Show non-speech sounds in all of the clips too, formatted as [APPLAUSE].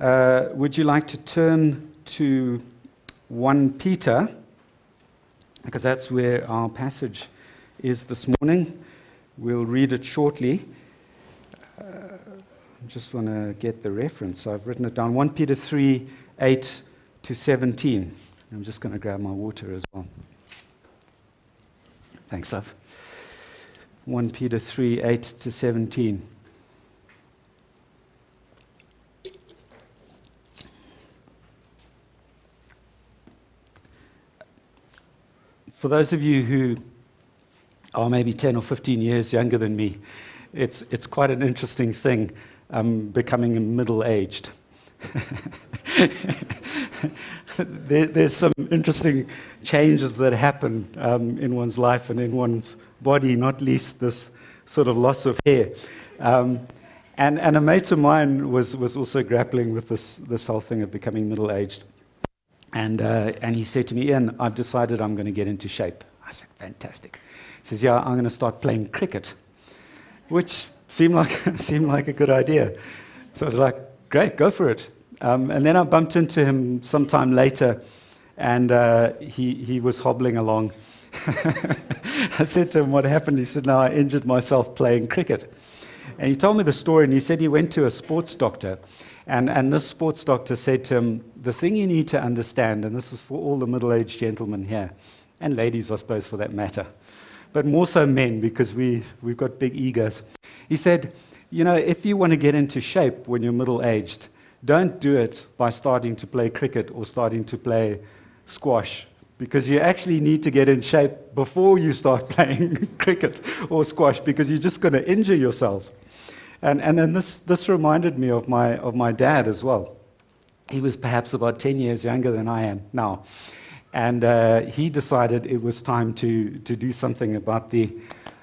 uh, would you like to turn to 1 Peter? Because that's where our passage is this morning. We'll read it shortly. Uh, I just want to get the reference. I've written it down 1 Peter 3 8 to 17. I'm just going to grab my water as well. Thanks, love. 1 Peter 3 8 to 17. For those of you who are maybe 10 or 15 years younger than me, it's, it's quite an interesting thing um, becoming middle aged. [LAUGHS] there, there's some interesting changes that happen um, in one's life and in one's body, not least this sort of loss of hair. Um, and, and a mate of mine was, was also grappling with this, this whole thing of becoming middle aged. And, uh, and he said to me, Ian, I've decided I'm going to get into shape. I said, fantastic. He says, Yeah, I'm going to start playing cricket, which seemed like, [LAUGHS] seemed like a good idea. So I was like, Great, go for it. Um, and then I bumped into him sometime later, and uh, he, he was hobbling along. [LAUGHS] I said to him, What happened? He said, No, I injured myself playing cricket. And he told me the story, and he said he went to a sports doctor. And, and this sports doctor said to him, The thing you need to understand, and this is for all the middle aged gentlemen here, and ladies, I suppose, for that matter, but more so men, because we, we've got big egos. He said, You know, if you want to get into shape when you're middle aged, don't do it by starting to play cricket or starting to play squash because you actually need to get in shape before you start [LAUGHS] playing cricket or squash because you're just going to injure yourselves. And, and then this, this reminded me of my, of my dad as well. He was perhaps about 10 years younger than I am now. And uh, he decided it was time to, to do something about the,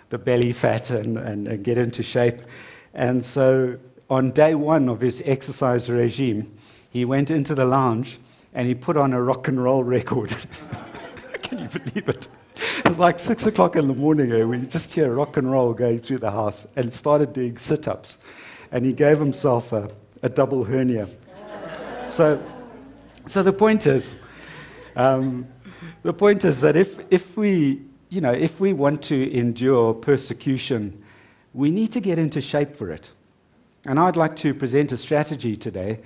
the belly fat and, and, and get into shape. And so on day one of his exercise regime, he went into the lounge and he put on a rock and roll record. [LAUGHS] Can you believe it? [LAUGHS] It was like six o'clock in the morning, eh, we just hear rock and roll going through the house and started doing sit ups. And he gave himself a, a double hernia. So, so the point is, um, the point is that if, if, we, you know, if we want to endure persecution, we need to get into shape for it. And I'd like to present a strategy today.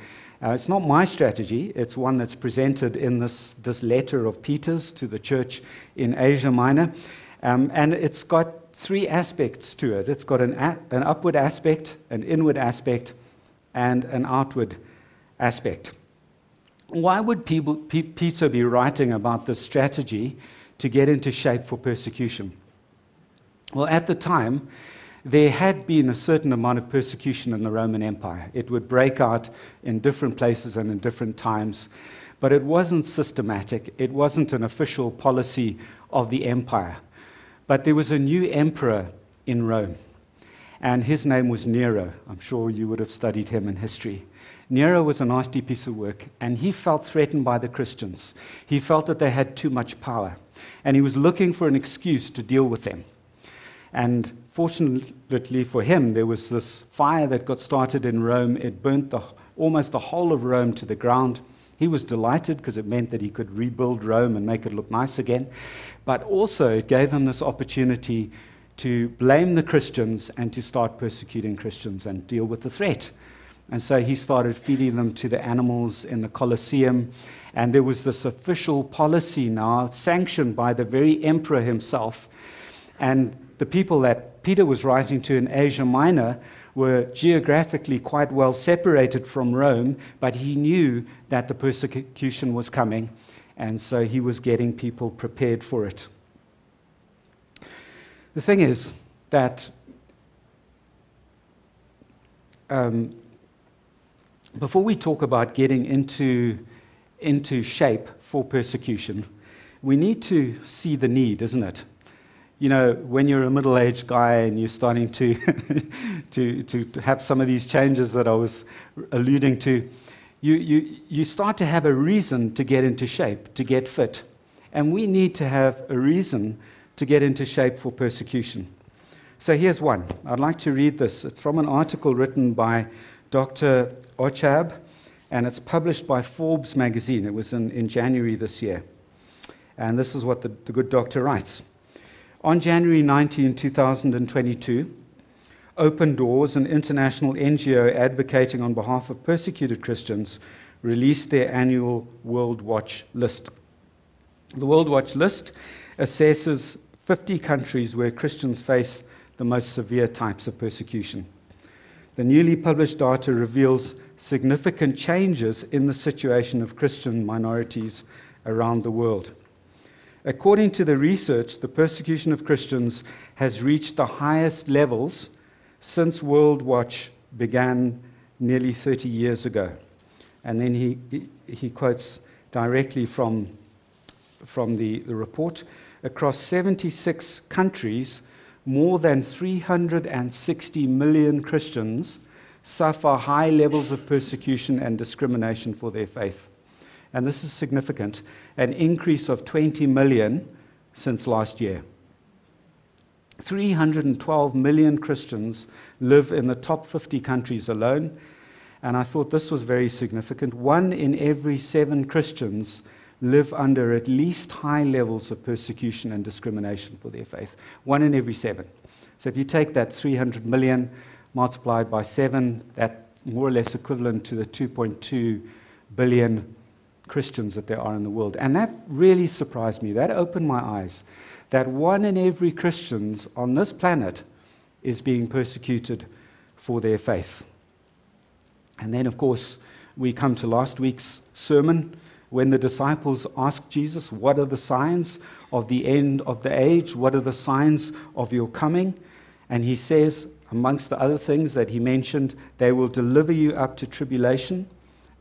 Uh, it's not my strategy, it's one that's presented in this, this letter of Peter's to the church in Asia Minor. Um, and it's got three aspects to it it's got an, a- an upward aspect, an inward aspect, and an outward aspect. Why would people, P- Peter be writing about this strategy to get into shape for persecution? Well, at the time, there had been a certain amount of persecution in the Roman Empire. It would break out in different places and in different times, but it wasn't systematic. It wasn't an official policy of the empire. But there was a new emperor in Rome, and his name was Nero. I'm sure you would have studied him in history. Nero was a nasty piece of work, and he felt threatened by the Christians. He felt that they had too much power, and he was looking for an excuse to deal with them. And fortunately for him, there was this fire that got started in Rome. It burnt the, almost the whole of Rome to the ground. He was delighted because it meant that he could rebuild Rome and make it look nice again. But also, it gave him this opportunity to blame the Christians and to start persecuting Christians and deal with the threat. And so he started feeding them to the animals in the Colosseum. And there was this official policy now, sanctioned by the very emperor himself. And the people that Peter was writing to in Asia Minor were geographically quite well separated from Rome, but he knew that the persecution was coming, and so he was getting people prepared for it. The thing is that um, before we talk about getting into, into shape for persecution, we need to see the need, isn't it? You know, when you're a middle aged guy and you're starting to, to, [LAUGHS] to, to, have some of these changes that I was alluding to, you, you, you start to have a reason to get into shape, to get fit. And we need to have a reason to get into shape for persecution. So here's one. I'd like to read this. It's from an article written by Dr. Ochab, and it's published by Forbes magazine. It was in, in January this year. And this is what the, the good doctor writes. On January 19, 2022, Open Doors, an international NGO advocating on behalf of persecuted Christians, released their annual World Watch list. The World Watch list assesses 50 countries where Christians face the most severe types of persecution. The newly published data reveals significant changes in the situation of Christian minorities around the world. According to the research, the persecution of Christians has reached the highest levels since World Watch began nearly 30 years ago. And then he, he, quotes directly from, from the, the report. Across 76 countries, more than 360 million Christians suffer high levels of persecution and discrimination for their faith. And this is significant an increase of 20 million since last year. 312 million Christians live in the top 50 countries alone. And I thought this was very significant. One in every seven Christians live under at least high levels of persecution and discrimination for their faith. One in every seven. So if you take that 300 million multiplied by seven, that more or less equivalent to the 2.2 billion Christians that there are in the world. And that really surprised me. That opened my eyes. That one in every Christians on this planet is being persecuted for their faith. And then, of course, we come to last week's sermon when the disciples asked Jesus, What are the signs of the end of the age? What are the signs of your coming? And he says, amongst the other things that he mentioned, they will deliver you up to tribulation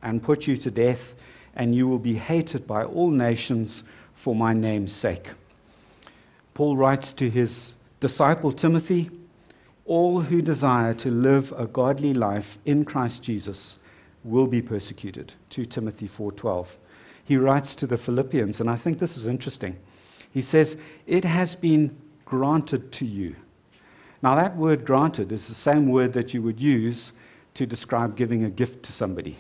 and put you to death, and you will be hated by all nations for my name's sake. Paul writes to his disciple Timothy, all who desire to live a godly life in Christ Jesus will be persecuted. 2 Timothy 4:12. He writes to the Philippians and I think this is interesting. He says, "It has been granted to you." Now that word granted is the same word that you would use to describe giving a gift to somebody.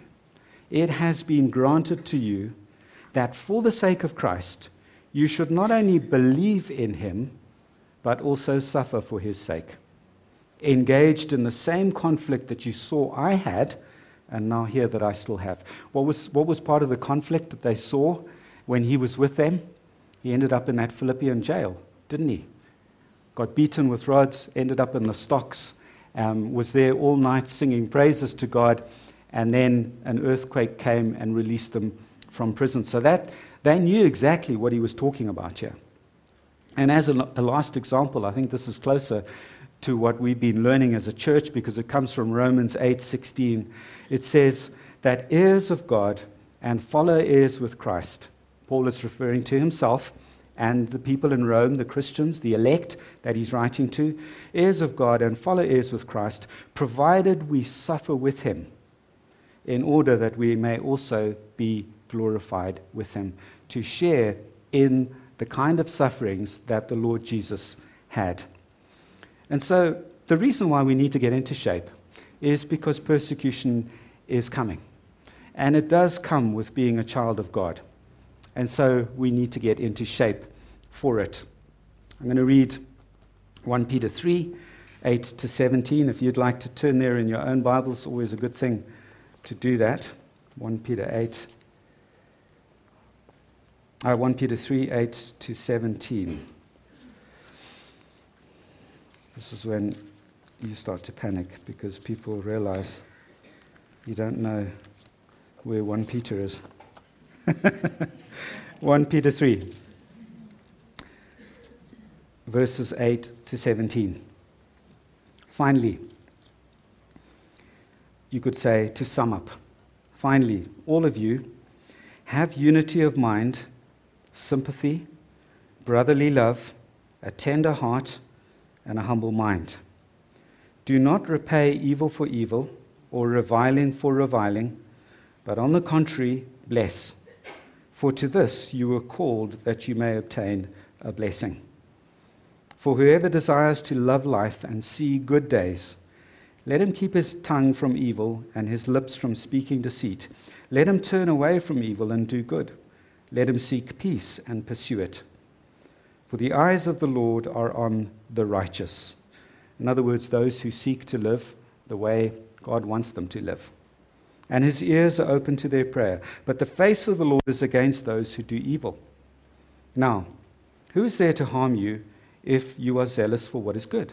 It has been granted to you that for the sake of Christ, you should not only believe in him, but also suffer for his sake engaged in the same conflict that you saw I had, and now hear that I still have. What was, what was part of the conflict that they saw when he was with them? He ended up in that Philippian jail, didn't he? Got beaten with rods, ended up in the stocks, um, was there all night singing praises to God, and then an earthquake came and released them from prison. So that they knew exactly what he was talking about here. And as a, a last example, I think this is closer to what we've been learning as a church because it comes from Romans 8:16. It says that heirs of God and follow heirs with Christ. Paul is referring to himself and the people in Rome, the Christians, the elect that he's writing to, heirs of God and follow heirs with Christ, provided we suffer with him in order that we may also be glorified with him, to share in the kind of sufferings that the Lord Jesus had. And so the reason why we need to get into shape is because persecution is coming. And it does come with being a child of God. And so we need to get into shape for it. I'm going to read 1 Peter 3 8 to 17. If you'd like to turn there in your own Bibles, always a good thing to do that. 1 Peter 8. Uh, 1 Peter 3 8 to 17. This is when you start to panic because people realize you don't know where 1 Peter is. [LAUGHS] 1 Peter 3, verses 8 to 17. Finally, you could say to sum up, finally, all of you have unity of mind, sympathy, brotherly love, a tender heart and a humble mind. Do not repay evil for evil or reviling for reviling, but on the contrary, bless. For to this you were called that you may obtain a blessing. For whoever desires to love life and see good days, let him keep his tongue from evil and his lips from speaking deceit. Let him turn away from evil and do good. Let him seek peace and pursue it. For the eyes of the Lord are on the righteous. In other words, those who seek to live the way God wants them to live. And his ears are open to their prayer. But the face of the Lord is against those who do evil. Now, who is there to harm you if you are zealous for what is good?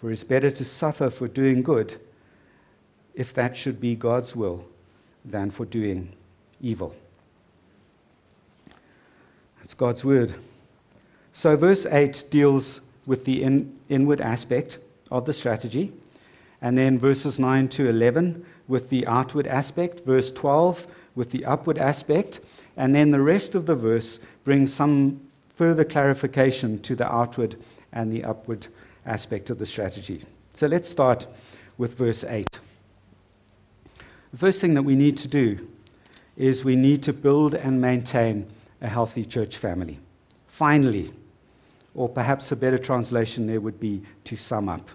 For it's better to suffer for doing good, if that should be God's will, than for doing evil. That's God's word. So, verse 8 deals with the in, inward aspect of the strategy, and then verses 9 to 11 with the outward aspect, verse 12 with the upward aspect, and then the rest of the verse brings some further clarification to the outward and the upward aspect of the strategy. So let's start with verse 8. The first thing that we need to do is we need to build and maintain a healthy church family. Finally, or perhaps a better translation there would be to sum up,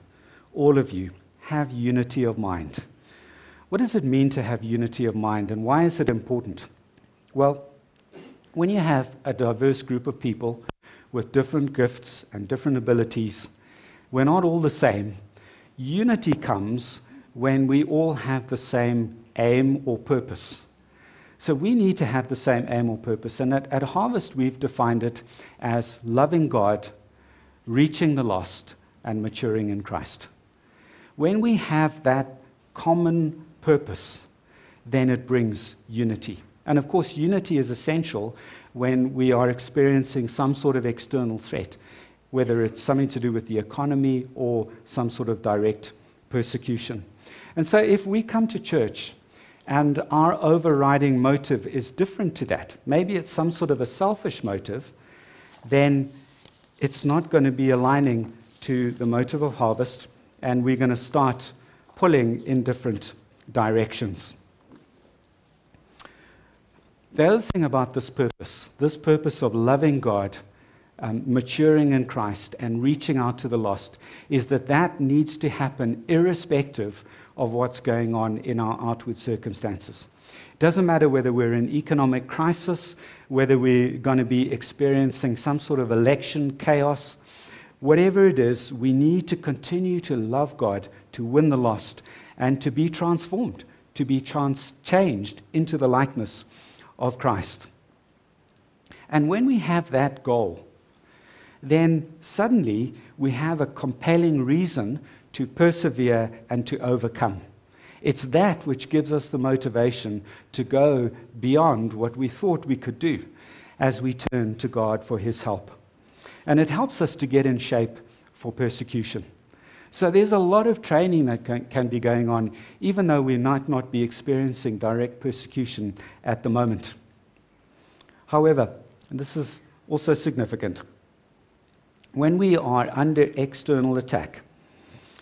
all of you have unity of mind. What does it mean to have unity of mind and why is it important? Well, when you have a diverse group of people with different gifts and different abilities, we're not all the same. Unity comes when we all have the same aim or purpose. So we need to have the same aim or purpose. And at, at Harvest, we've defined it as loving God, reaching the lost, and maturing in Christ. When we have that common purpose, then it brings unity. And of course, unity is essential when we are experiencing some sort of external threat, whether it's something to do with the economy or some sort of direct persecution. And so, if we come to church and our overriding motive is different to that, maybe it's some sort of a selfish motive, then it's not going to be aligning to the motive of harvest, and we're going to start pulling in different directions. The other thing about this purpose, this purpose of loving God, um, maturing in Christ, and reaching out to the lost, is that that needs to happen irrespective of what's going on in our outward circumstances. It doesn't matter whether we're in economic crisis, whether we're going to be experiencing some sort of election chaos, whatever it is, we need to continue to love God, to win the lost, and to be transformed, to be trans- changed into the likeness of Christ. And when we have that goal, then suddenly we have a compelling reason to persevere and to overcome. It's that which gives us the motivation to go beyond what we thought we could do as we turn to God for His help. And it helps us to get in shape for persecution. So there's a lot of training that can, can, be going on, even though we might not be experiencing direct persecution at the moment. However, and this is also significant, when we are under external attack,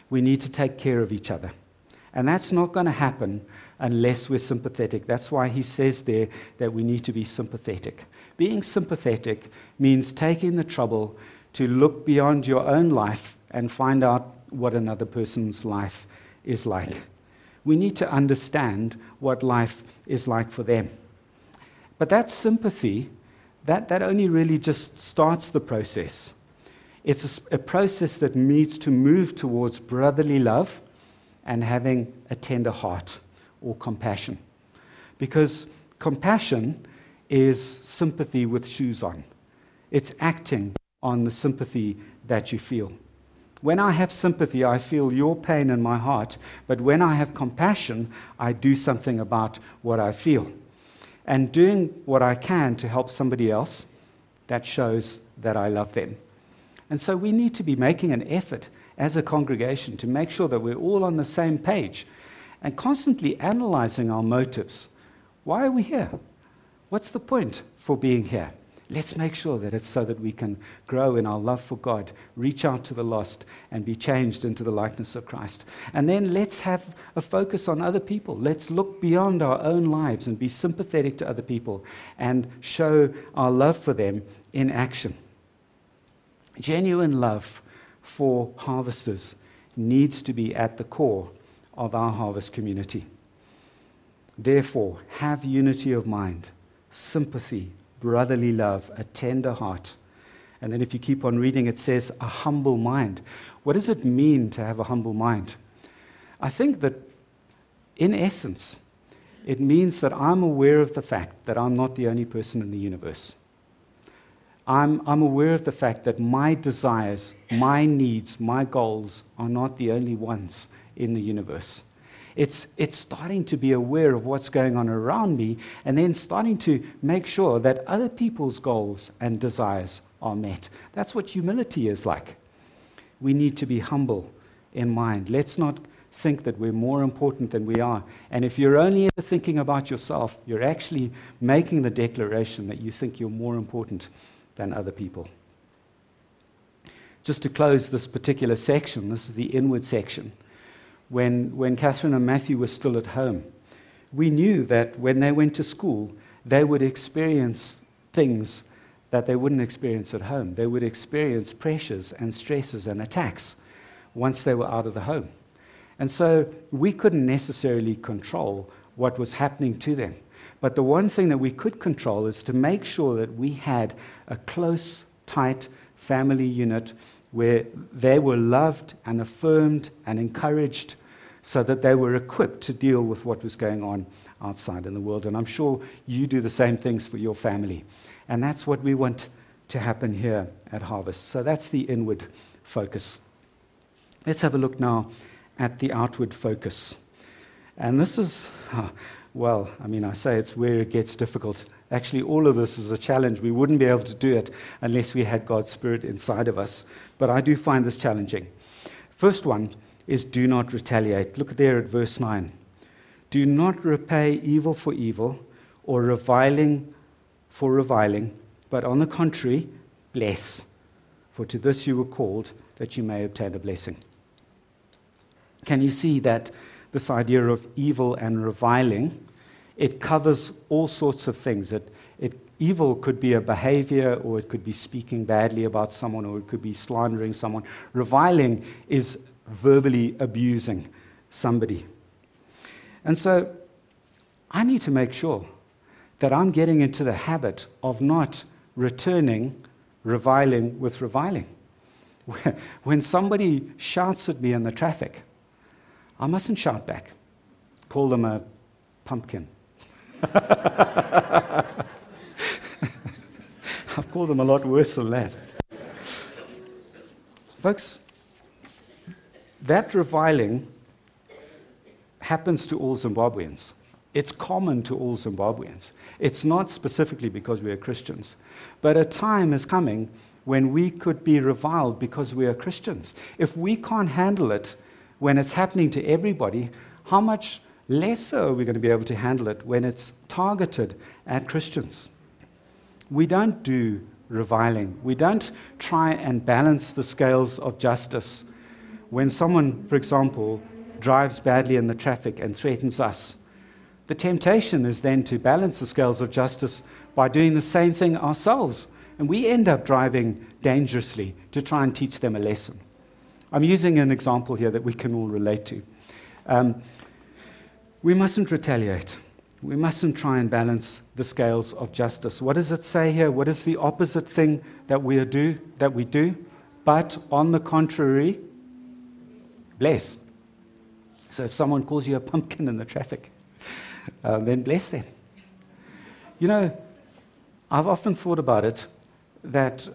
we need to take care of each other. And that's not going to happen unless we're sympathetic. That's why he says there that we need to be sympathetic. Being sympathetic means taking the trouble to look beyond your own life and find out what another person's life is like. We need to understand what life is like for them. But that sympathy, that, that only really just starts the process. It's a, a process that needs to move towards brotherly love and having a tender heart or compassion. Because compassion is sympathy with shoes on, it's acting on the sympathy that you feel. When I have sympathy, I feel your pain in my heart, but when I have compassion, I do something about what I feel. And doing what I can to help somebody else, that shows that I love them. And so we need to be making an effort as a congregation to make sure that we're all on the same page and constantly analyzing our motives Why are we here? What's the point for being here? Let's make sure that it's so that we can grow in our love for God, reach out to the lost, and be changed into the likeness of Christ. And then let's have a focus on other people. Let's look beyond our own lives and be sympathetic to other people and show our love for them in action. Genuine love for harvesters needs to be at the core of our harvest community. Therefore, have unity of mind, sympathy, brotherly love, a tender heart. And then if you keep on reading, it says a humble mind. What does it mean to have a humble mind? I think that in essence, it means that I'm aware of the fact that I'm not the only person in the universe. I'm, I'm aware of the fact that my desires, my needs, my goals are not the only ones in the universe. It's, it's starting to be aware of what's going on around me and then starting to make sure that other people's goals and desires are met. That's what humility is like. We need to be humble in mind. Let's not think that we're more important than we are. And if you're only thinking about yourself, you're actually making the declaration that you think you're more important than other people. Just to close this particular section, this is the inward section when, when Catherine and Matthew were still at home. We knew that when they went to school, they would experience things that they wouldn't experience at home. They would experience pressures and stresses and attacks once they were out of the home. And so we couldn't necessarily control what was happening to them. But the one thing that we could control is to make sure that we had a close, tight family unit where they were loved and affirmed and encouraged so that they were equipped to deal with what was going on outside in the world. And I'm sure you do the same things for your family. And that's what we want to happen here at Harvest. So that's the inward focus. Let's have a look now at the outward focus. And this is, [LAUGHS] well, I mean, I say it's where it gets difficult. Actually, all of this is a challenge. We wouldn't be able to do it unless we had God's Spirit inside of us. But I do find this challenging. First one is do not retaliate. Look there at verse 9. Do not repay evil for evil or reviling for reviling, but on the contrary, bless. For to this you were called, that you may obtain a blessing. Can you see that this idea of evil and reviling? It covers all sorts of things. It, it, evil could be a behavior, or it could be speaking badly about someone, or it could be slandering someone. Reviling is verbally abusing somebody. And so I need to make sure that I'm getting into the habit of not returning reviling with reviling. [LAUGHS] When somebody shouts at me in the traffic, I mustn't shout back, call them a pumpkin. [LAUGHS] I've called them a lot worse than that. Folks, that reviling happens to all Zimbabweans. It's common to all Zimbabweans. It's not specifically because we are Christians. But a time is coming when we could be reviled because we are Christians. If we can't handle it when it's happening to everybody, how much less are we going to be able to handle it when it's targeted at Christians? We don't do reviling. We don't try and balance the scales of justice when someone, for example, drives badly in the traffic and threatens us, the temptation is then to balance the scales of justice by doing the same thing ourselves. And we end up driving dangerously to try and teach them a lesson. I'm using an example here that we can all relate to. Um, we mustn't retaliate. We mustn't try and balance the scales of justice. What does it say here? What is the opposite thing that we do? That we do? But on the contrary, bless. So if someone calls you a pumpkin in the traffic, uh, [LAUGHS] then bless them. You know, I've often thought about it that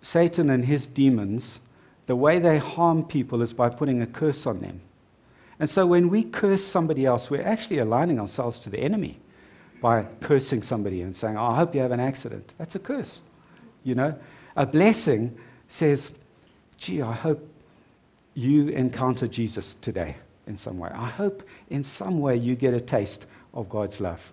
Satan and his demons, the way they harm people is by putting a curse on them. And so when we curse somebody else, we're actually aligning ourselves to the enemy by cursing somebody and saying, oh, I hope you have an accident. That's a curse. You know, a blessing says, gee, I hope you encounter Jesus today in some way. I hope in some way you get a taste of God's love.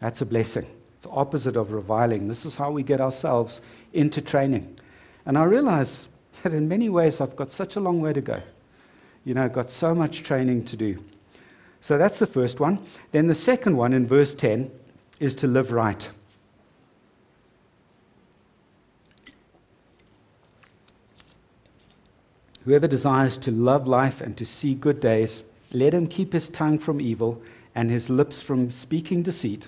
That's a blessing. It's the opposite of reviling. This is how we get ourselves into training. And I realize that in many ways I've got such a long way to go. You know, got so much training to do. So that's the first one. Then the second one in verse 10 is to live right. Whoever desires to love life and to see good days, let him keep his tongue from evil and his lips from speaking deceit.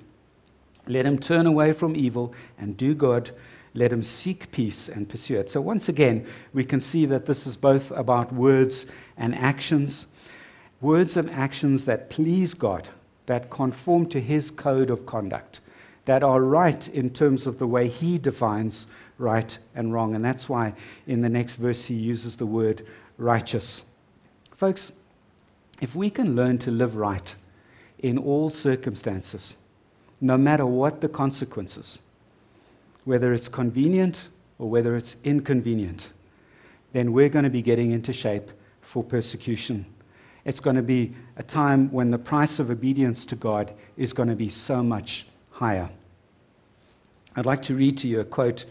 Let him turn away from evil and do good. Let him seek peace and pursue it. So, once again, we can see that this is both about words and actions. Words and actions that please God, that conform to his code of conduct, that are right in terms of the way he defines right and wrong. And that's why in the next verse he uses the word righteous. Folks, if we can learn to live right in all circumstances, no matter what the consequences, whether it's convenient or whether it's inconvenient, then we're going to be getting into shape for persecution. It's going to be a time when the price of obedience to God is going to be so much higher. I'd like to read to you a quote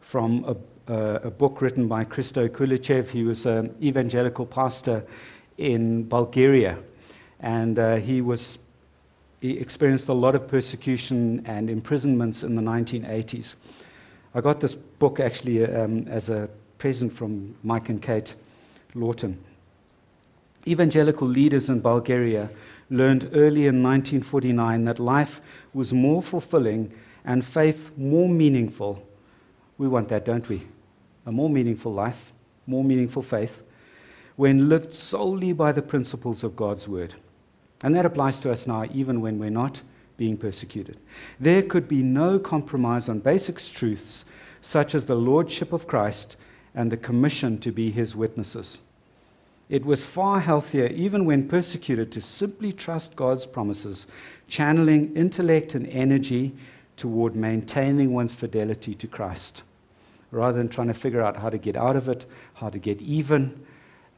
from a, a, a book written by Christo Kulichev. He was an evangelical pastor in Bulgaria, and uh, he was he experienced a lot of persecution and imprisonments in the 1980s. I got this book actually um, as a present from Mike and Kate Lawton. Evangelical leaders in Bulgaria learned early in 1949 that life was more fulfilling and faith more meaningful we want that, don't we? A more meaningful life, more meaningful faith, when lived solely by the principles of God's word. And that applies to us now, even when we're not being persecuted. There could be no compromise on basic truths such as the lordship of Christ and the commission to be his witnesses. It was far healthier, even when persecuted, to simply trust God's promises, channeling intellect and energy toward maintaining one's fidelity to Christ rather than trying to figure out how to get out of it, how to get even,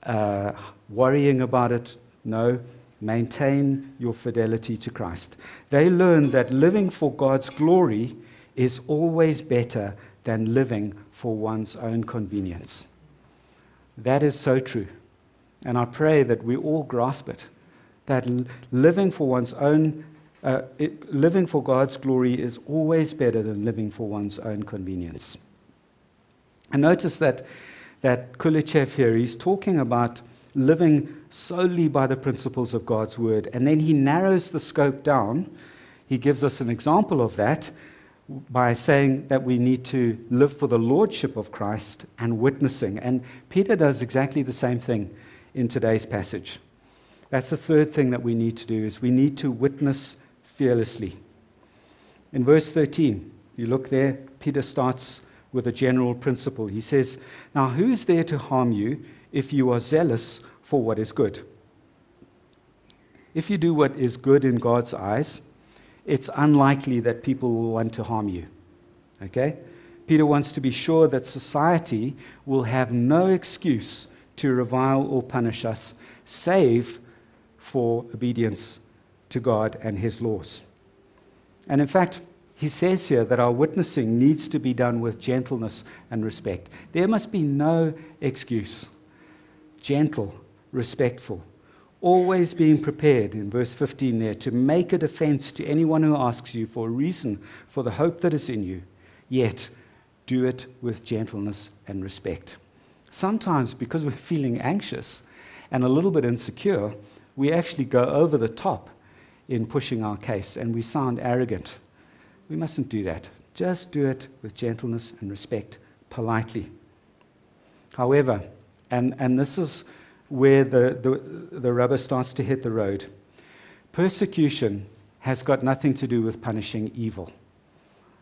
uh, worrying about it. No, maintain your fidelity to Christ. They learned that living for God's glory is always better than living for one's own convenience. That is so true. And I pray that we all grasp it that living for one's own uh, it, living for God's glory is always better than living for one's own convenience. And notice that, that Kulichev here, he's talking about living solely by the principles of God's word. And then he narrows the scope down. He gives us an example of that by saying that we need to live for the lordship of Christ and witnessing. And Peter does exactly the same thing in today's passage. That's the third thing that we need to do is we need to witness fearlessly. In verse 13, you look there, Peter starts with a general principle. He says, Now who is there to harm you if you are zealous for what is good? If you do what is good in God's eyes, it's unlikely that people will want to harm you. Okay? Peter wants to be sure that society will have no excuse to revile or punish us, save for obedience to God and His laws. And in fact, he says here that our witnessing needs to be done with gentleness and respect. There must be no excuse. Gentle, respectful, always being prepared, in verse 15 there, to make a defense to anyone who asks you for a reason for the hope that is in you, yet do it with gentleness and respect. Sometimes, because we're feeling anxious and a little bit insecure, we actually go over the top in pushing our case and we sound arrogant. We mustn't do that. Just do it with gentleness and respect, politely. However, and, and this is where the, the, the rubber starts to hit the road persecution has got nothing to do with punishing evil.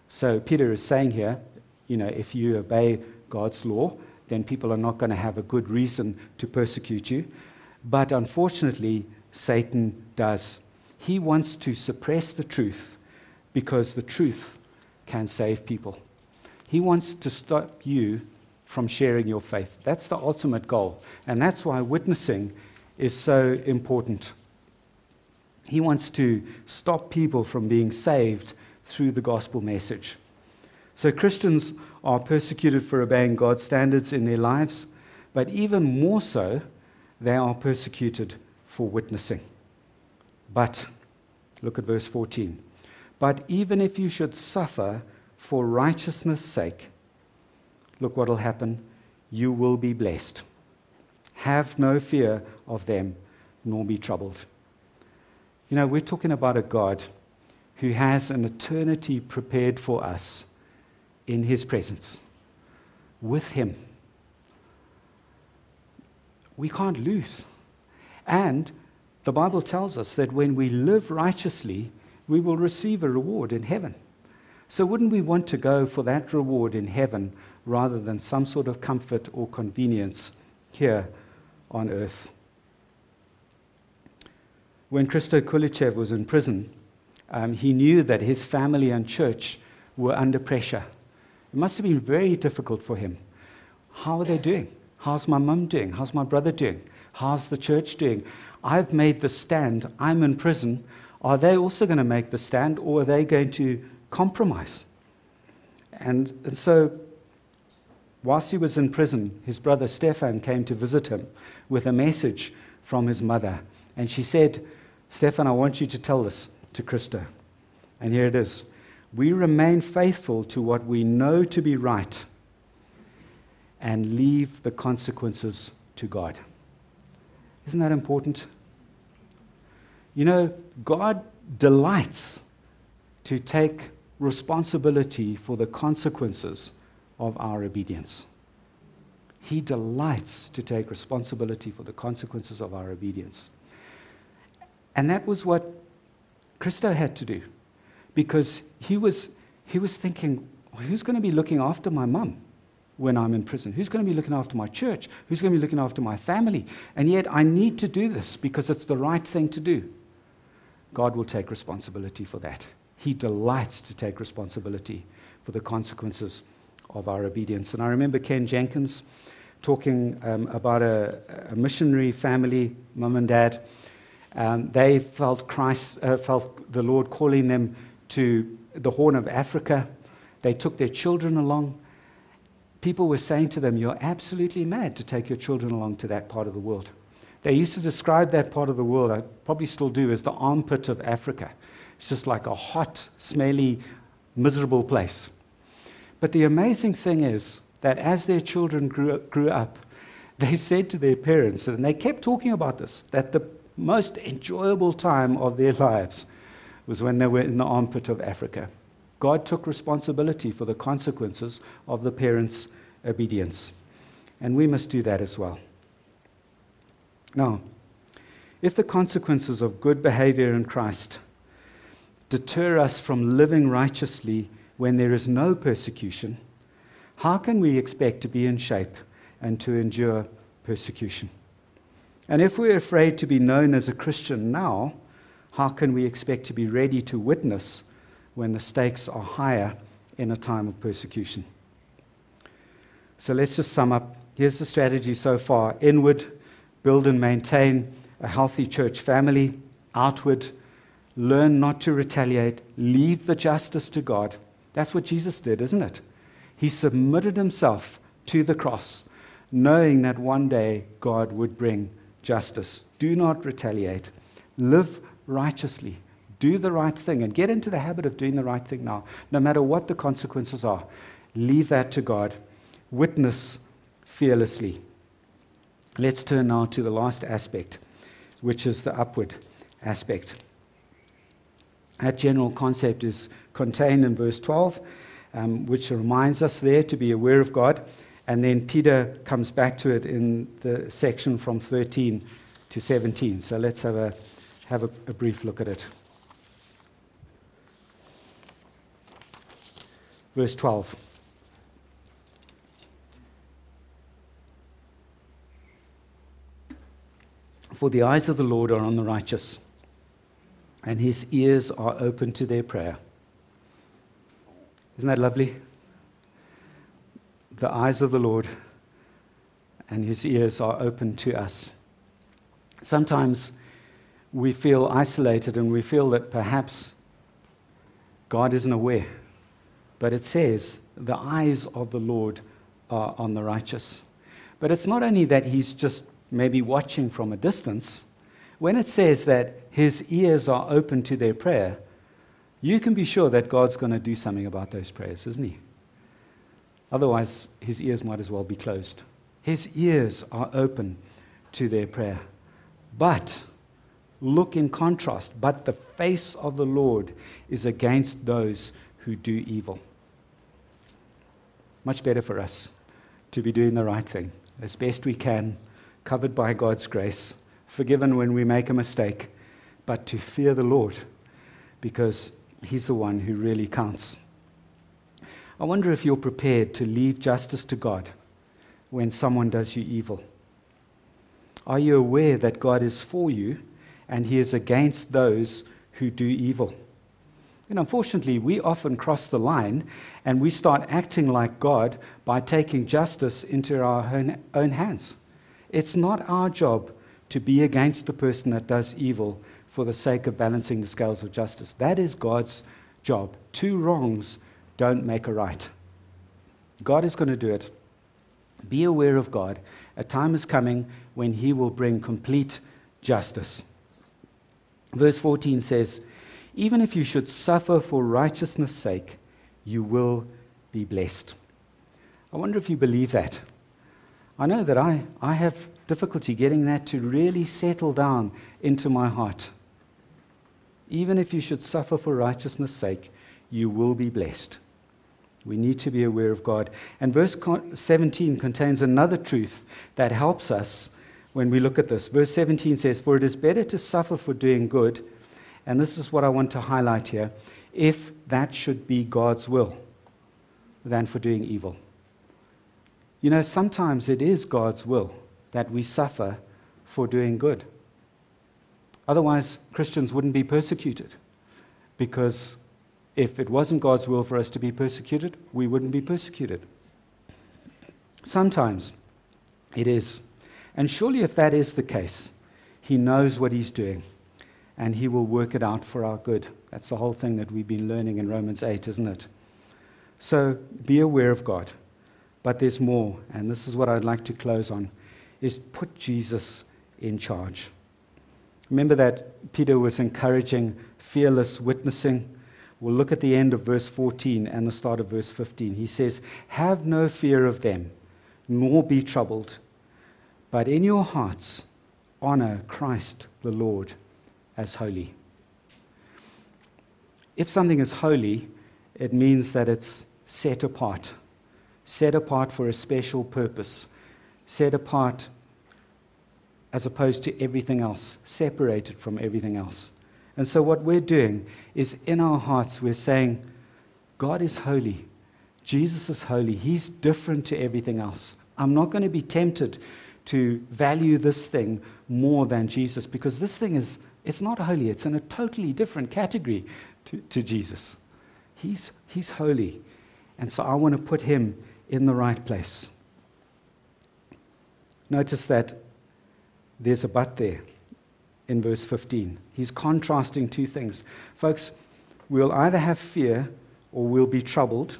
So Peter is saying here, you know, if you obey God's law, then people are not going to have a good reason to persecute you. But unfortunately, Satan does. He wants to suppress the truth because the truth can save people. He wants to stop you from sharing your faith. That's the ultimate goal. And that's why witnessing is so important. He wants to stop people from being saved through the gospel message. So Christians are persecuted for obeying God's standards in their lives, but even more so, they are persecuted for witnessing. But, look at verse 14. But even if you should suffer for righteousness' sake, look what will happen. You will be blessed. Have no fear of them, nor be troubled. You know, we're talking about a God who has an eternity prepared for us in his presence, with him. We can't lose. And the Bible tells us that when we live righteously, we will receive a reward in heaven. So, wouldn't we want to go for that reward in heaven rather than some sort of comfort or convenience here on earth? When Christo Kulichev was in prison, um, he knew that his family and church were under pressure. It must have been very difficult for him. How are they doing? How's my mum doing? How's my brother doing? How's the church doing? I've made the stand. I'm in prison. Are they also going to make the stand or are they going to compromise? And, and so, whilst he was in prison, his brother Stefan came to visit him with a message from his mother. And she said, Stefan, I want you to tell this to Christo. And here it is We remain faithful to what we know to be right and leave the consequences to God. Isn't that important? You know, God delights to take responsibility for the consequences of our obedience. He delights to take responsibility for the consequences of our obedience. And that was what Christo had to do because he was, he was thinking, who's going to be looking after my mum when I'm in prison? Who's going to be looking after my church? Who's going to be looking after my family? And yet I need to do this because it's the right thing to do. God will take responsibility for that. He delights to take responsibility for the consequences of our obedience. And I remember Ken Jenkins talking um, about a, a, missionary family, mum and dad. Um, they felt Christ, uh, felt the Lord calling them to the Horn of Africa. They took their children along. People were saying to them, "You're absolutely mad to take your children along to that part of the world." They used to describe that part of the world, I probably still do, as the armpit of Africa. It's just like a hot, smelly, miserable place. But the amazing thing is that as their children grew, grew up, [LAUGHS] they said to their parents, and they kept talking about this, that the most enjoyable time of their lives was when they were in the armpit of Africa. God took responsibility for the consequences of the parents' obedience. And we must do that as well. Now, if the consequences of good behavior in Christ deter us from living righteously when there is no persecution, how can we expect to be in shape and to endure persecution? And if we're afraid to be known as a Christian now, how can we expect to be ready to witness when the stakes are higher in a time of persecution? So let's just sum up. Here's the strategy so far inward, build and maintain a healthy church family, outward, learn not to retaliate, leave the justice to God. That's what Jesus did, isn't it? He submitted himself to the cross, knowing that one day God would bring justice. Do not retaliate. Live righteously. Do the right thing and get into the habit of doing the right thing now, no matter what the consequences are. Leave that to God. Witness fearlessly. Let's turn now to the last aspect, which is the upward aspect. That general concept is contained in verse 12, um, which reminds us there to be aware of God. And then Peter comes back to it in the section from 13 to 17. So let's have a, have a, a brief look at it. Verse 12. For the eyes of the Lord are on the righteous, and his ears are open to their prayer. Isn't that lovely? The eyes of the Lord and his ears are open to us. Sometimes we feel isolated and we feel that perhaps God isn't aware. But it says, the eyes of the Lord are on the righteous. But it's not only that he's just maybe watching from a distance. When it says that his ears are open to their prayer, you can be sure that God's going to do something about those prayers, isn't he? Otherwise, his ears might as well be closed. His ears are open to their prayer. But look in contrast, but the face of the Lord is against those who do evil. Much better for us to be doing the right thing as best we can, covered by God's grace, forgiven when we make a mistake, but to fear the Lord because He's the one who really counts. I wonder if you're prepared to leave justice to God when someone does you evil. Are you aware that God is for you and he is against those who do evil? And unfortunately, we often cross the line and we start acting like God by taking justice into our own, own hands. It's not our job to be against the person that does evil for the sake of balancing the scales of justice. That is God's job. Two wrongs don't make a right. God is going to do it. Be aware of God. A time is coming when He will bring complete justice. Verse 14 says, Even if you should suffer for righteousness' sake, you will be blessed. I wonder if you believe that. I know that I, I have difficulty getting that to really settle down into my heart. Even if you should suffer for righteousness' sake, you will be blessed. We need to be aware of God. And verse 17 contains another truth that helps us when we look at this. Verse 17 says, For it is better to suffer for doing good, and this is what I want to highlight here, if that should be God's will, than for doing evil. You know, sometimes it is God's will that we suffer for doing good. Otherwise, Christians wouldn't be persecuted because if it wasn't God's will for us to be persecuted, we wouldn't be persecuted. Sometimes it is. And surely, if that is the case, He knows what He's doing and He will work it out for our good. That's the whole thing that we've been learning in Romans 8, isn't it? So be aware of God. But there's more, and this is what I'd like to close on, is put Jesus in charge. Remember that Peter was encouraging fearless witnessing We'll look at the end of verse 14 and the start of verse 15. He says, Have no fear of them, nor be troubled, but in your hearts honor Christ the Lord as holy. If something is holy, it means that it's set apart, set apart for a special purpose, set apart as opposed to everything else, separated from everything else. And so, what we're doing is in our hearts, we're saying, God is holy. Jesus is holy. He's different to everything else. I'm not going to be tempted to value this thing more than Jesus because this thing is it's not holy. It's in a totally different category to, to Jesus. He's, he's holy. And so I want to put him in the right place. Notice that there's a but there in verse 15. He's contrasting two things. Folks, we'll either have fear or we'll be troubled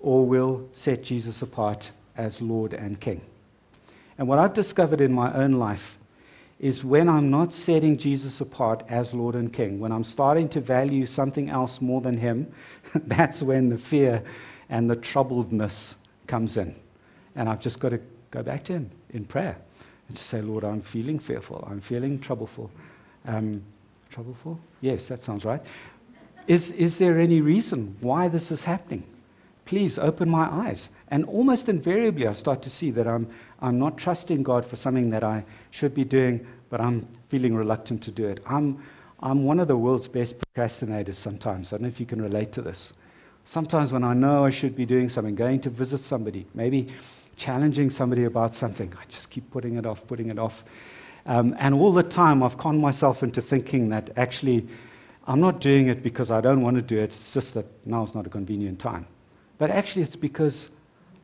or we'll set Jesus apart as Lord and King. And what I've discovered in my own life is when I'm not setting Jesus apart as Lord and King, when I'm starting to value something else more than Him, [LAUGHS] that's when the fear and the troubledness comes in. And I've just got to go back to Him in prayer and to say, Lord, I'm feeling fearful. I'm feeling troubleful. Um, troubleful? Yes, that sounds right. Is, is there any reason why this is happening? Please open my eyes. And almost invariably, I start to see that I'm, I'm not trusting God for something that I should be doing, but I'm feeling reluctant to do it. I'm, I'm one of the world's best procrastinators sometimes. I don't know if you can relate to this. Sometimes when I know I should be doing something, going to visit somebody, maybe challenging somebody about something. I just keep putting it off, putting it off. Um, and all the time, I've conned myself into thinking that actually I'm not doing it because I don't want to do it. It's just that now is not a convenient time. But actually, it's because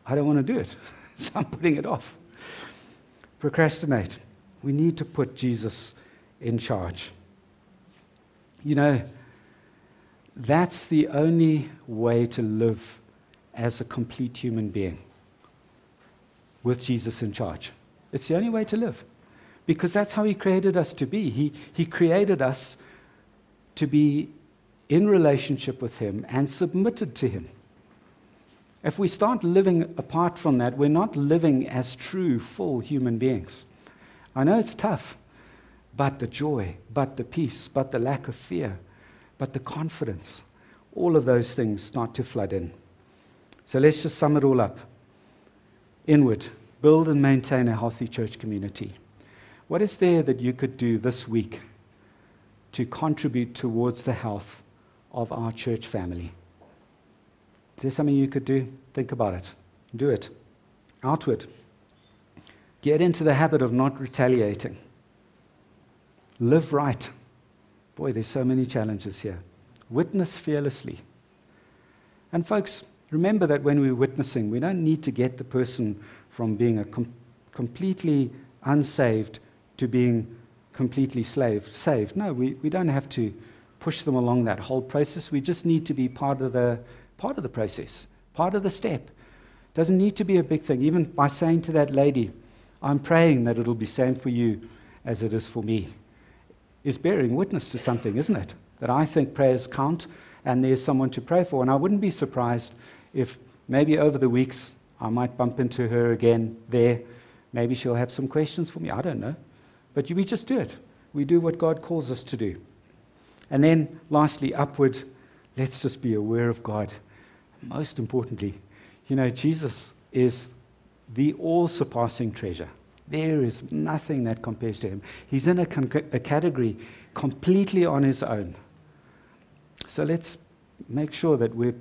I don't want to do it. [LAUGHS] so I'm putting it off. Procrastinate. We need to put Jesus in charge. You know, that's the only way to live as a complete human being with Jesus in charge. It's the only way to live because that's how He created us to be. He, he created us to be in relationship with Him and submitted to Him. If we start living apart from that, we're not living as true, full human beings. I know it's tough, but the joy, but the peace, but the lack of fear, but the confidence, all of those things start to flood in. So let's just sum it all up. Inward, build and maintain a healthy church community. What is there that you could do this week to contribute towards the health of our church family? Is there something you could do? Think about it. Do it. Outward. Get into the habit of not retaliating. Live right. Boy, there's so many challenges here. Witness fearlessly. And, folks, remember that when we're witnessing, we don't need to get the person from being a com- completely unsaved to being completely slave, saved. No, we, we don't have to push them along that whole process. We just need to be part of the, part of the process, part of the step. Doesn't need to be a big thing. Even by saying to that lady, I'm praying that it'll be the same for you as it is for me, is bearing witness to something, isn't it? That I think prayers count and there's someone to pray for. And I wouldn't be surprised if maybe over the weeks I might bump into her again there. Maybe she'll have some questions for me. I don't know. But we just do it. We do what God calls us to do. And then, lastly, upward, let's just be aware of God. Most importantly, you know, Jesus is the all surpassing treasure. There is nothing that compares to him. He's in a, con- a category completely on his own. So let's make sure that we're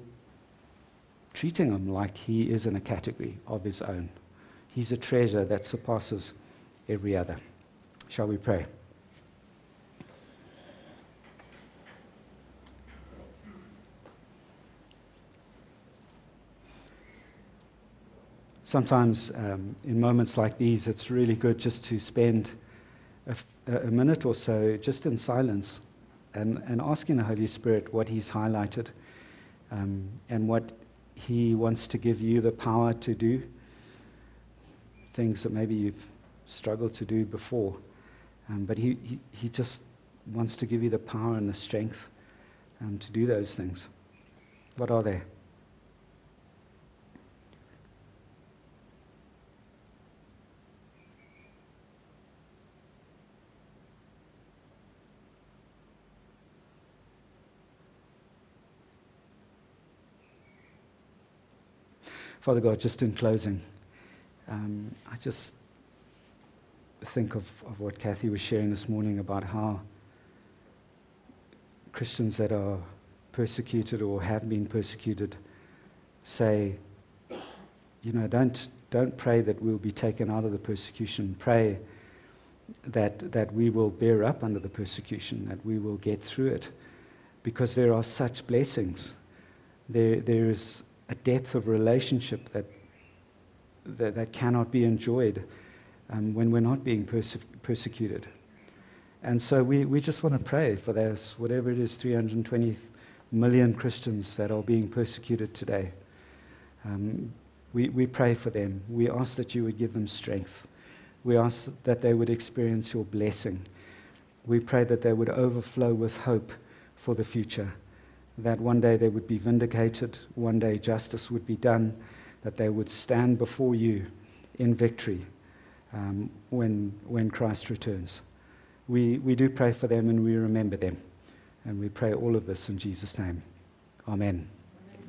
treating him like he is in a category of his own. He's a treasure that surpasses every other. Shall we pray? Sometimes, um, in moments like these, it's really good just to spend a, minute or so just in silence and, and asking the Holy Spirit what He's highlighted um, and what He wants to give you the power to do, things that maybe you've struggled to do before. Um, but he, he, he, just wants to give you the power and the strength um, to do those things. What are they? Father God, just in closing, um, I just think of, of what Kathy was sharing this morning about how Christians that are persecuted or have been persecuted say, you know, don't, don't pray that we'll be taken out of the persecution. Pray that, that we will bear up under the persecution, that we will get through it. Because there are such blessings. There, there is a depth of relationship that, that, that cannot be enjoyed um, when we're not being perse- persecuted. And so we, we just want to pray for those, whatever it is, 320 million Christians that are being persecuted today. Um, we, we pray for them. We ask that you would give them strength. We ask that they would experience your blessing. We pray that they would overflow with hope for the future, that one day they would be vindicated, one day justice would be done, that they would stand before you in victory um, when, when Christ returns. We, we do pray for them and we remember them. And we pray all of this in Jesus' name. Amen.